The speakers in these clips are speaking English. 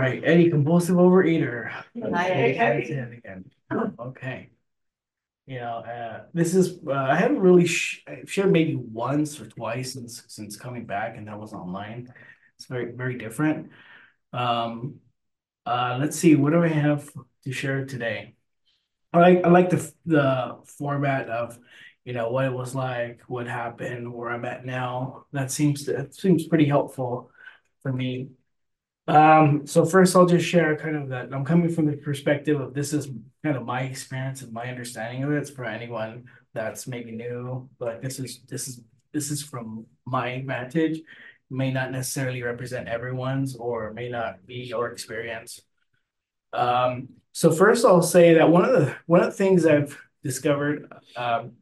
right, Eddie, compulsive overeater. Hi, Eddie. Okay, again. Okay. You know, uh, this is, uh, I haven't really sh I've shared maybe once or twice since, since coming back and that was online. It's very, very different. Um, uh, let's see, what do I have to share today? I like, I like the, the format of, you know, what it was like, what happened, where I'm at now. That seems to, it seems pretty helpful for me. Um, so first I'll just share kind of that I'm coming from the perspective of this is kind of my experience and my understanding of it. It's for anyone that's maybe new, but this is this is this is from my vantage. May not necessarily represent everyone's or may not be your experience. Um, so first I'll say that one of the one of the things I've discovered, um,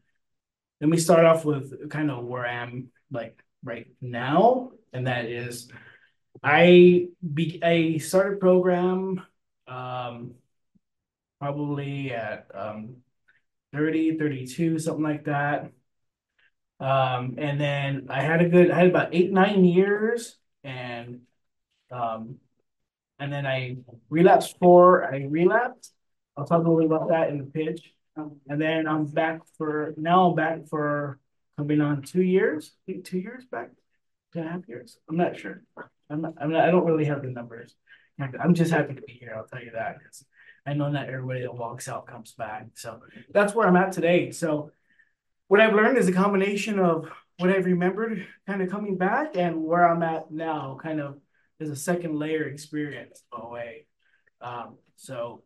let me start off with kind of where I am like right now, and that is I be I started program um probably at um 30, 32, something like that. Um, and then I had a good I had about eight, nine years and um and then I relapsed for I relapsed. I'll talk a little bit about that in the pitch. And then I'm back for now I'm back for coming on two years, two years back, two and a half years. I'm not sure. I'm not, I'm not, I don't really have the numbers. I'm just happy to be here. I'll tell you that because I know not everybody that walks out comes back. So that's where I'm at today. So what I've learned is a combination of what I've remembered kind of coming back and where I'm at now, kind of as a second layer experience away. Um, so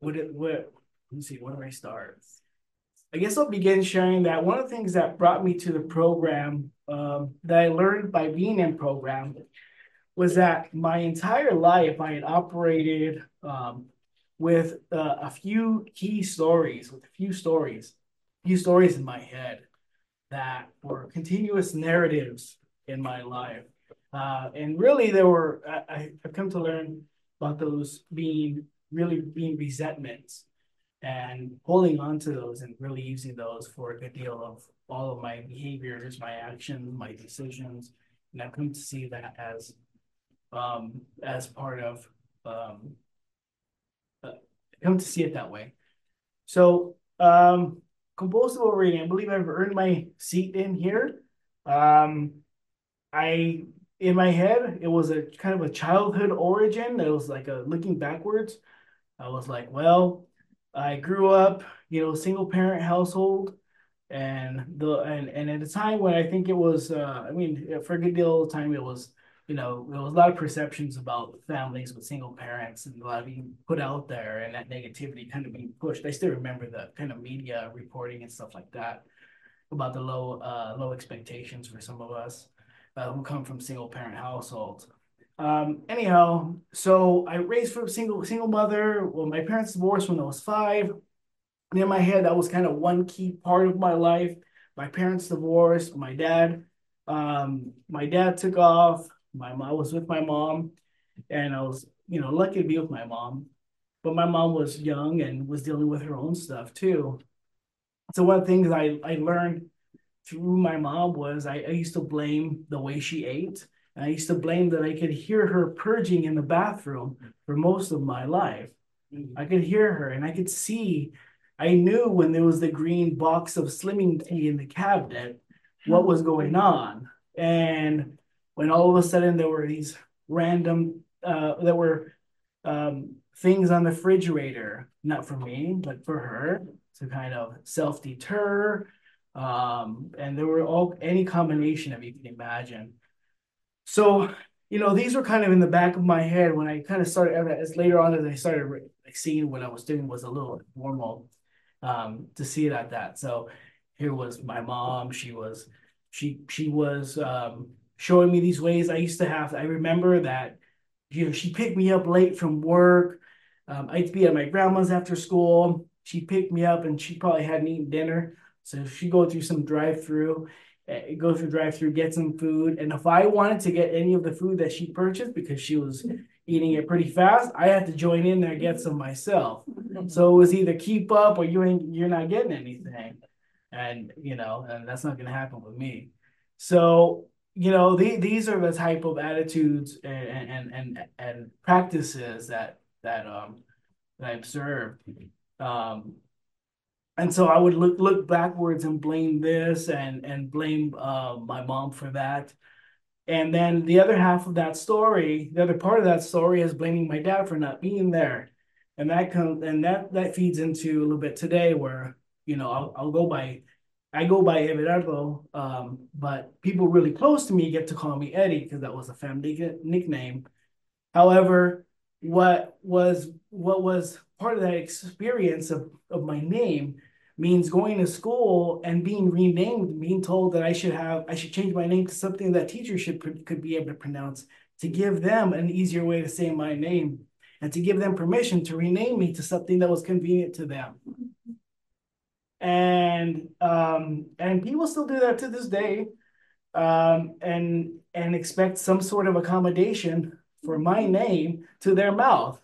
what it what let me see, where do I start? I guess I'll begin sharing that one of the things that brought me to the program um, that I learned by being in program was that my entire life I had operated um, with uh, a few key stories, with a few stories, few stories in my head that were continuous narratives in my life. Uh, and really, there were, I, I've come to learn about those being really being resentments and holding on to those and really using those for a good deal of all of my behaviors, my actions, my decisions. And I've come to see that as um, as part of um, uh, come to see it that way. So um, compulsive overeating, I believe I've earned my seat in here. Um, I in my head, it was a kind of a childhood origin. It was like a looking backwards. I was like, well, I grew up, you know, single parent household, and the and and at a time when I think it was, uh, I mean, for a good deal of time, it was, you know, there was a lot of perceptions about families with single parents and a lot of being put out there, and that negativity kind of being pushed. I still remember the kind of media reporting and stuff like that about the low uh, low expectations for some of us uh, who come from single parent households. Um, anyhow, so I raised from single single mother. Well, my parents divorced when I was five. And in my head, that was kind of one key part of my life. My parents divorced. My dad, um, my dad took off. My mom was with my mom, and I was, you know, lucky to be with my mom. But my mom was young and was dealing with her own stuff too. So one of the things I, I learned through my mom was I, I used to blame the way she ate I used to blame that I could hear her purging in the bathroom for most of my life. I could hear her and I could see, I knew when there was the green box of slimming tea in the cabinet, what was going on. And when all of a sudden there were these random, uh, there were um, things on the refrigerator, not for me, but for her to kind of self deter. Um, and there were all any combination of you can imagine. So, you know, these were kind of in the back of my head when I kind of started as later on as I started like seeing what I was doing was a little normal um, to see it at that. So here was my mom. She was she she was um, showing me these ways. I used to have. I remember that you know she picked me up late from work. Um, I'd be at my grandma's after school. She picked me up and she probably hadn't eaten dinner. So she'd go through some drive through go through drive through, get some food. And if I wanted to get any of the food that she purchased because she was eating it pretty fast, I had to join in there get some myself. So it was either keep up or you ain't you're not getting anything. And you know, and that's not gonna happen with me. So, you know, the, these are the type of attitudes and and and and practices that that um that I observed. Um, and so I would look look backwards and blame this and and blame uh, my mom for that. And then the other half of that story, the other part of that story is blaming my dad for not being there. And that comes and that that feeds into a little bit today where, you know, I'll, I'll go by I go by Everardo, um, but people really close to me get to call me Eddie because that was a family nickname. However, what was what was part of that experience of, of my name means going to school and being renamed, being told that I should have, I should change my name to something that teachers should could be able to pronounce to give them an easier way to say my name and to give them permission to rename me to something that was convenient to them. And um, and people still do that to this day, um, and and expect some sort of accommodation for my name to their mouth.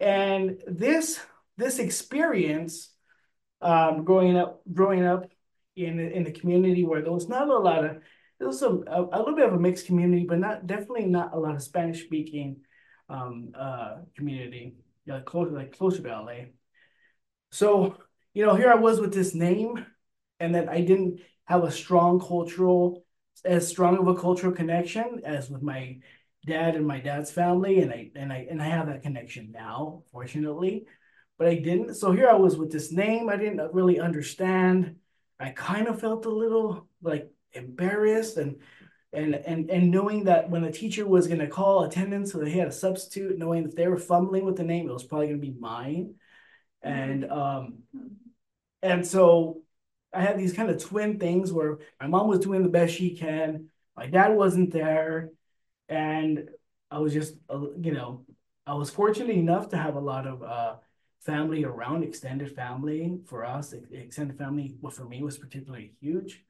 And this this experience um, growing up growing up in in the community where there was not a lot of there was a, a, little bit of a mixed community, but not definitely not a lot of Spanish speaking um, uh, community, you know, closer like closer to LA. So you know, here I was with this name, and that I didn't have a strong cultural, as strong of a cultural connection as with my dad and my dad's family, and I and I and I have that connection now, fortunately but I didn't. So here I was with this name I didn't really understand. I kind of felt a little like embarrassed and and and and knowing that when the teacher was going to call attendance, so they had a substitute, knowing that they were fumbling with the name, it was probably going to be mine. And um and so I had these kind of twin things where my mom was doing the best she can, my dad wasn't there, and I was just uh, you know I was fortunate enough to have a lot of uh family around, extended family for us, extended family well, for me was particularly huge.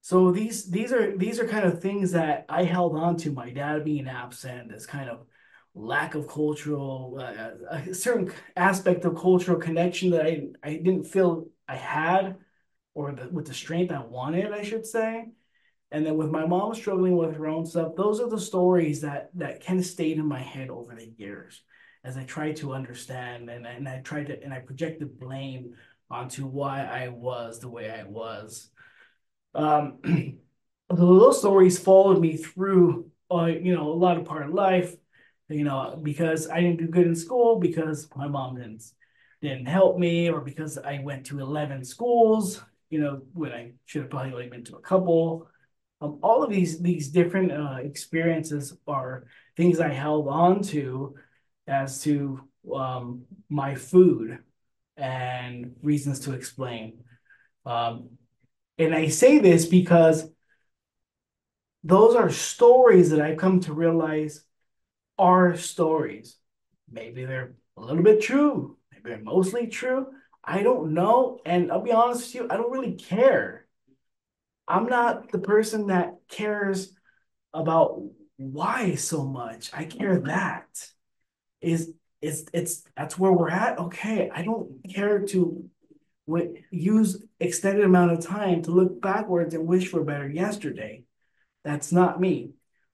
So these these are these are kind of things that I held on to. My dad being absent, this kind of lack of cultural, uh, a certain aspect of cultural connection that I I didn't feel I had, or the, with the strength I wanted, I should say. And then with my mom struggling with her own stuff, those are the stories that that kind of stayed in my head over the years as I tried to understand and, and I tried to and I projected blame onto why I was the way I was. Um, those stories followed me through, uh, you know, a lot of part of life, you know, because I didn't do good in school, because my mom didn't didn't help me, or because I went to eleven schools, you know, when I should have probably only been to a couple. Um, all of these these different uh, experiences are things I held on to as to um, my food and reasons to explain. Um, and I say this because those are stories that I've come to realize are stories. Maybe they're a little bit true, maybe they're mostly true. I don't know. And I'll be honest with you, I don't really care. I'm not the person that cares about why so much. I care mm-hmm. that is is it's that's where we're at. Okay, I don't care to use extended amount of time to look backwards and wish for better yesterday. That's not me.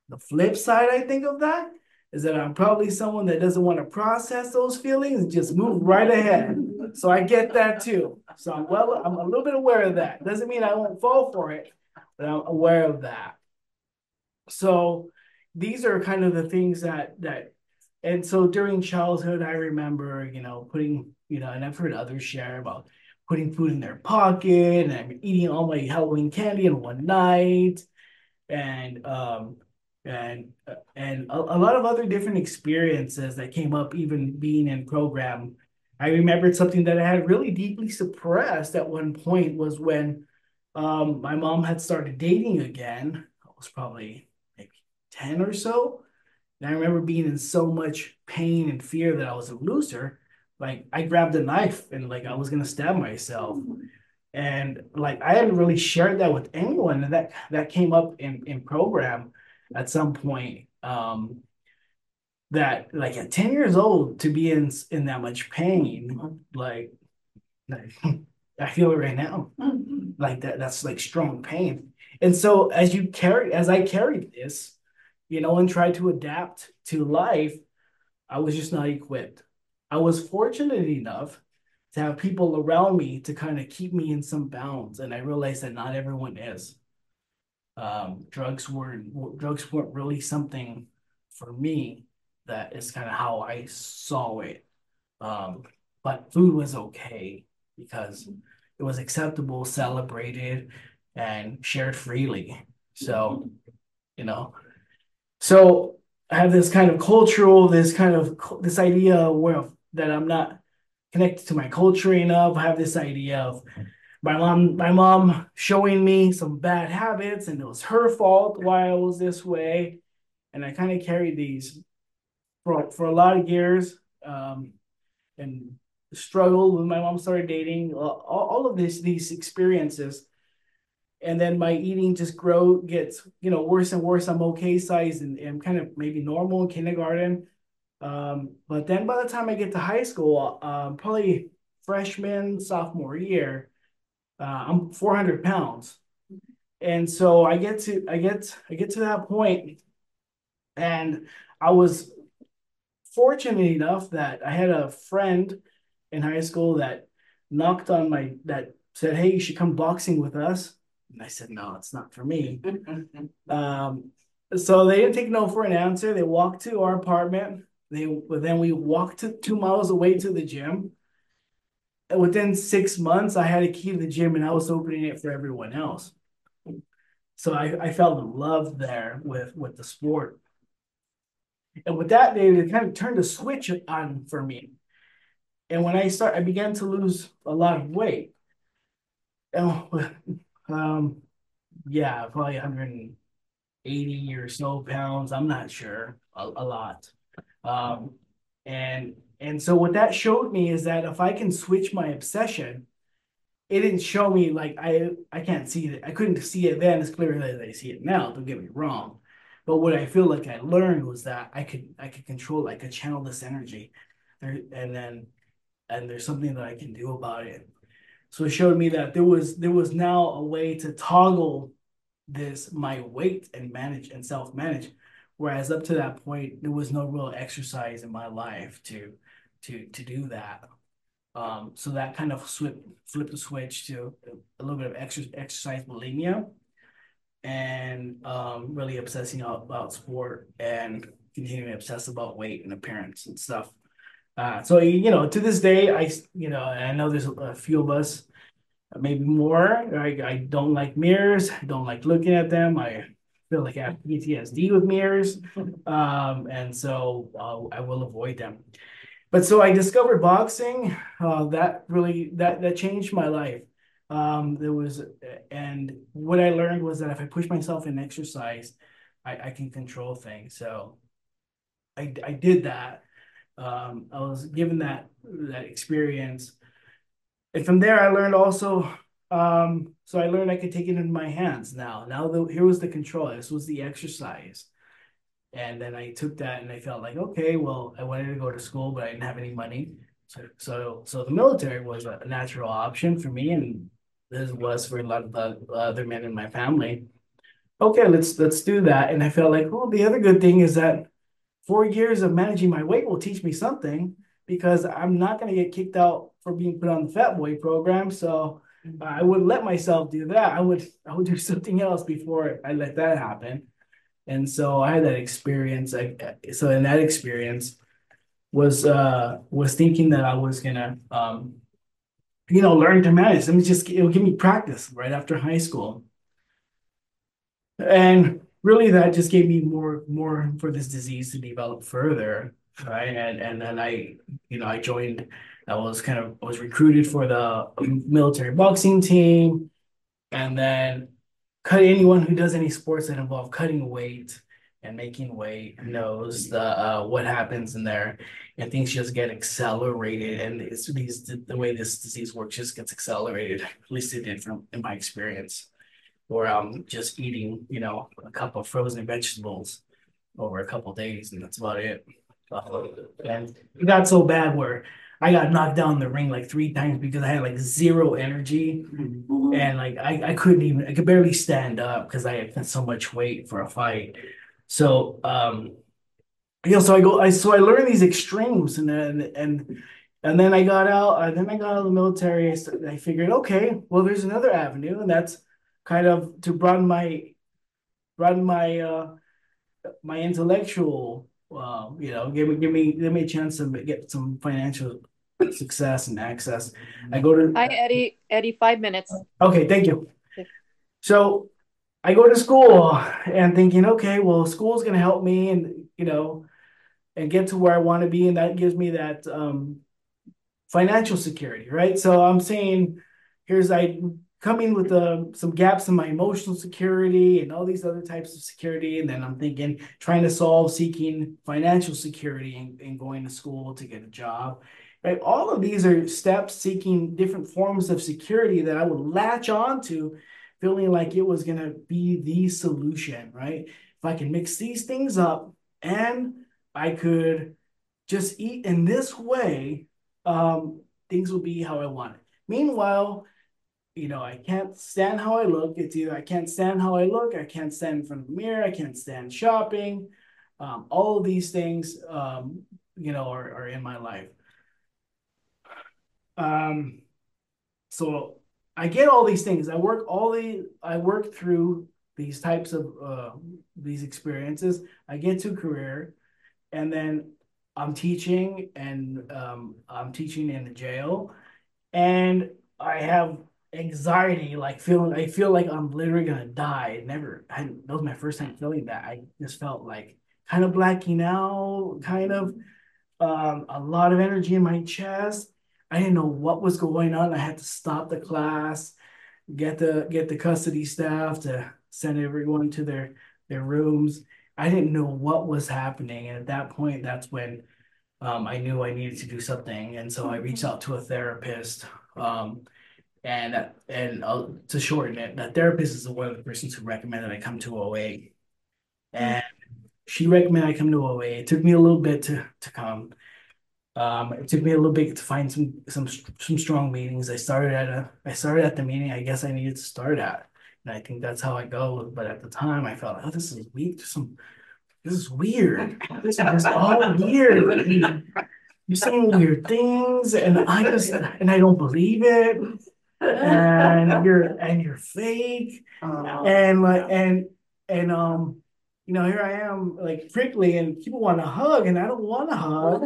The flip side, I think of that is that I'm probably someone that doesn't want to process those feelings and just move right ahead. So I get that too. So I'm well, I'm a little bit aware of that. Doesn't mean I won't fall for it, but I'm aware of that. So these are kind of the things that that and so during childhood, I remember, you know, putting, you know, and I've heard others share about putting food in their pocket and I'm eating all my Halloween candy in one night. And um and and a, a lot of other different experiences that came up even being in program. I remembered something that I had really deeply suppressed at one point was when um my mom had started dating again. I was probably maybe 10 or so and I remember being in so much pain and fear that I was a loser. Like I grabbed a knife and like I was gonna stab myself. And like I hadn't really shared that with anyone. And that that came up in, in program at some point. Um that like at 10 years old to be in in that much pain, like, like I feel it right now. Mm-hmm. Like that, that's like strong pain. And so as you carry, as I carried this, you know, and tried to adapt to life, I was just not equipped. I was fortunate enough to have people around me to kind of keep me in some bounds. And I realized that not everyone is. Um, drugs weren't drugs weren't really something for me. That is kind of how I saw it. Um, but food was okay because it was acceptable, celebrated, and shared freely. So, you know, so I have this kind of cultural, this kind of this idea where that I'm not connected to my culture enough. I have this idea of my mom, my mom showing me some bad habits, and it was her fault why I was this way. And I kind of carried these for for a lot of years, um, and struggled when my mom started dating. All, all of this, these experiences, and then my eating just grow gets you know worse and worse. I'm okay size and, and kind of maybe normal in kindergarten. Um, but then by the time I get to high school, um, probably freshman, sophomore year, uh, I'm 400 pounds. And so I get to I get I get to that point, and I was fortunate enough that I had a friend in high school that knocked on my that said, "Hey, you should come boxing with us." And I said, "No, it's not for me." um, so they didn't take no for an answer. They walked to our apartment. They then we walked to two miles away to the gym. And within six months, I had a key to the gym and I was opening it for everyone else. So I, I felt in love there with, with the sport. And with that, they, they kind of turned a switch on for me. And when I start, I began to lose a lot of weight. Oh, um, yeah, probably 180 or so pounds. I'm not sure, a, a lot. Um, and and so what that showed me is that if I can switch my obsession, it didn't show me like I I can't see it. I couldn't see it then as clearly as I see it now. Don't get me wrong. But what I feel like I learned was that I could I could control, I could channel this energy, there, and then and there's something that I can do about it. So it showed me that there was there was now a way to toggle this my weight and manage and self manage Whereas up to that point, there was no real exercise in my life to to to do that. Um, so that kind of flip flipped the switch to a little bit of exercise, exercise bulimia and um, really obsessing about sport and continuing to obsess about weight and appearance and stuff. Uh, so you know, to this day, I you know, I know there's a few of us, maybe more. I, I don't like mirrors. I don't like looking at them. I feel like I have PTSD with mirrors. Um, and so uh, I will avoid them. But so I discovered boxing. Uh, that really that that changed my life. Um, there was, and what I learned was that if I push myself in exercise, I, I can control things. So I, I did that. Um, I was given that that experience, and from there I learned also um, so I learned I could take it in my hands now. Now the, here was the control. This was the exercise. And then I took that and I felt like, okay, well, I wanted to go to school, but I didn't have any money. So so so the military was a natural option for me, and this was for a lot of the other men in my family. Okay, let's let's do that. And I felt like, well, the other good thing is that four years of managing my weight will teach me something because I'm not going to get kicked out for being put on the fat boy program. So I wouldn't let myself do that. I would I would do something else before I let that happen. And so I had that experience. I, so in that experience was uh was thinking that I was gonna um you know learn to manage. Let me just it'll give me practice right after high school. And really that just gave me more more for this disease to develop further. Right. And and then I, you know, I joined I was kind of I was recruited for the military boxing team, and then cut anyone who does any sports that involve cutting weight and making weight knows the uh, what happens in there, and things just get accelerated. And it's these the way this disease works just gets accelerated. At least it did from in my experience, or I'm just eating you know a cup of frozen vegetables over a couple days, and that's about it. And it got so bad where I got knocked down the ring like three times because I had like zero energy Mhm. and like I, I couldn't even I could barely stand up because I had so much weight for a fight. So um you know, so I go I so I learned these extremes and then and and then I got out and then I got out of the military. I, st- I figured, okay, well there's another avenue, and that's kind of to broaden my broaden my uh my intellectual uh, you know, give me give me give me a chance to get some financial success and access. I go to Hi, Eddie. Eddie, five minutes. Okay, thank you. So I go to school and thinking, okay, well, school's gonna help me and you know, and get to where I want to be, and that gives me that um financial security, right? So I'm saying, here's I coming with uh, some gaps in my emotional security and all these other types of security, and then I'm thinking trying to solve seeking financial security and, and going to school to get a job. Right, all of these are steps seeking different forms of security that I would latch on to, feeling like it was gonna be the solution, right? If I can mix these things up and I could just eat in this way, um, things will be how I want it. Meanwhile, you know, I can't stand how I look. It's either I can't stand how I look, I can't stand in front of the mirror, I can't stand shopping. Um, all of these things, um, you know, are, are in my life. Um, so I get all these things. I work all the I work through these types of uh, these experiences. I get to career, and then I'm teaching, and um, I'm teaching in the jail, and I have anxiety, like feeling. I feel like I'm literally gonna die. Never. I, that was my first time feeling that. I just felt like kind of blacking out, kind of um, a lot of energy in my chest. I didn't know what was going on. I had to stop the class, get the get the custody staff to send everyone to their their rooms. I didn't know what was happening, and at that point, that's when um, I knew I needed to do something, and so I reached out to a therapist. Um, and and uh, to shorten it, that therapist is one of the persons who recommended I come to OA, and she recommended I come to OA. It took me a little bit to to come. Um, it took me a little bit to find some some some strong meetings. I started at a I started at the meeting I guess I needed to start at, and I think that's how I go. But at the time, I felt oh this is weak. Some this is weird. This is all weird. You're saying weird things, and I just and I don't believe it. And you're and you're fake, Oh. and like and and um you know here I am like prickly and people want to hug and I don't want to hug.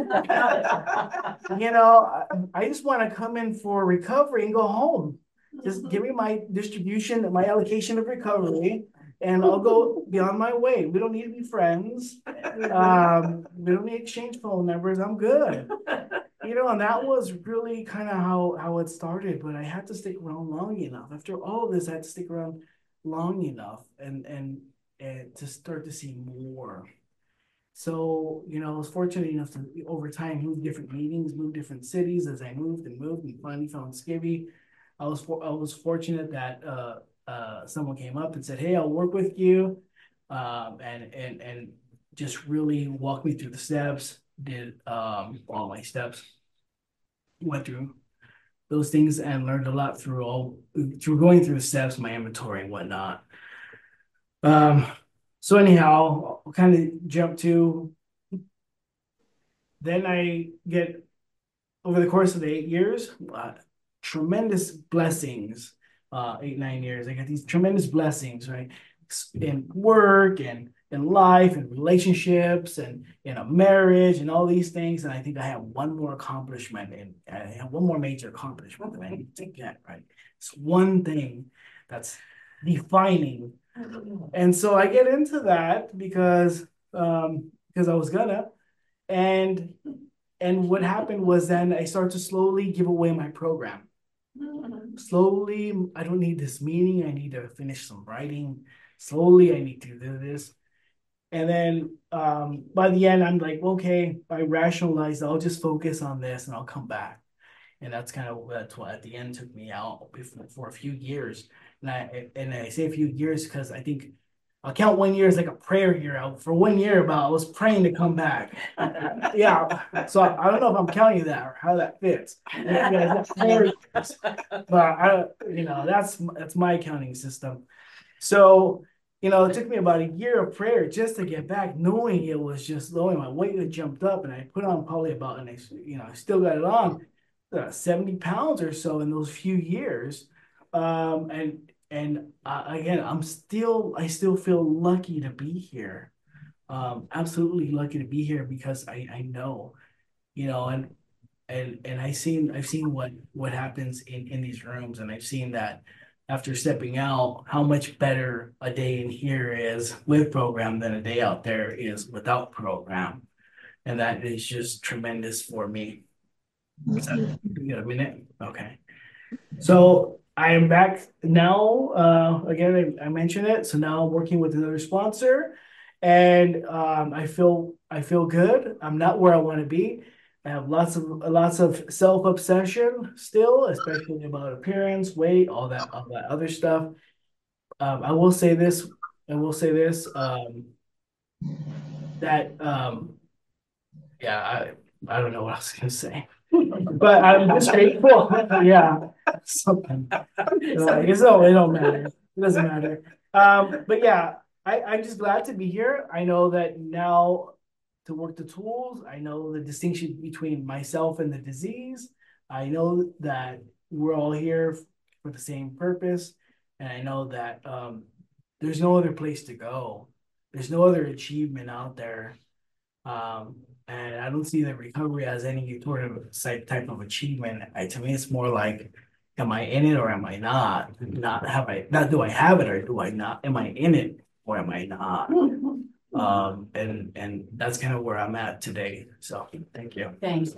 You know I, I just want to come in for recovery and go home. Just give me my distribution my allocation of recovery and I'll go be on my way. We don't need to be friends. Um we don't need to exchange phone numbers. I'm good. You know and that was really kind of how how it started but I had to stick around long enough. After all of this I had to stick around long enough and and and to start to see more. So, you know, I was fortunate enough to over time move different meetings, move different cities as I moved and moved and finally found Skibby. I was for, I was fortunate that uh uh someone came up and said, Hey, I'll work with you. Um and and and just really walked me through the steps, did um all my steps, went through those things and learned a lot through all through going through the steps, my inventory and whatnot. Um, so anyhow, I'll kind of jump to then I get over the course of the eight years, uh, tremendous blessings. Uh, eight nine years, I got these tremendous blessings, right, in work and in life and relationships and in a marriage and all these things. And I think I have one more accomplishment and I have one more major accomplishment that I need to get, right? It's one thing that's defining. And so I get into that because um because I was gonna and and what happened was then I started to slowly give away my program. Slowly, I don't need this meeting. I need to finish some writing. Slowly, I need to do this. And then um, by the end, I'm like, okay, I rationalized, I'll just focus on this and I'll come back. And that's kind of that's what at the end took me out before, for a few years. And I and I say a few years because I think I'll count one year as like a prayer year. I, for one year, about I was praying to come back. yeah, so I, I don't know if I'm counting that or how that fits. Yeah, that's prayer years. But I, you know, that's that's my counting system. So you know, it took me about a year of prayer just to get back, knowing it was just knowing my weight had jumped up, and I put on probably about, and I, you know, I still got it on uh, 70 pounds or so in those few years. Um, and and uh, again, I'm still, I still feel lucky to be here. Um, absolutely lucky to be here because I I know, you know, and and and I seen I've seen what what happens in in these rooms, and I've seen that after stepping out, how much better a day in here is with program than a day out there is without program. And that is just tremendous for me. Is that, you got a minute? Okay. So I am back now. Uh, again, I, I mentioned it. So now I'm working with another sponsor and um, I feel I feel good. I'm not where I want to be. I have lots of lots of self obsession still, especially about appearance, weight, all that all that other stuff. Um, I will say this. I will say this. Um, that um, yeah, I I don't know what I was gonna say, but I'm just grateful. yeah, something. I guess no, it don't matter. It doesn't matter. Um, but yeah, I I'm just glad to be here. I know that now to work the tools. I know the distinction between myself and the disease. I know that we're all here for the same purpose. And I know that um, there's no other place to go. There's no other achievement out there. Um, and I don't see that recovery as any sort of type of achievement. I, to me, it's more like, am I in it or am I not? Not have I not do I have it or do I not? Am I in it or am I not? Um, and, and that's kind of where I'm at today. So, thank you. Thanks.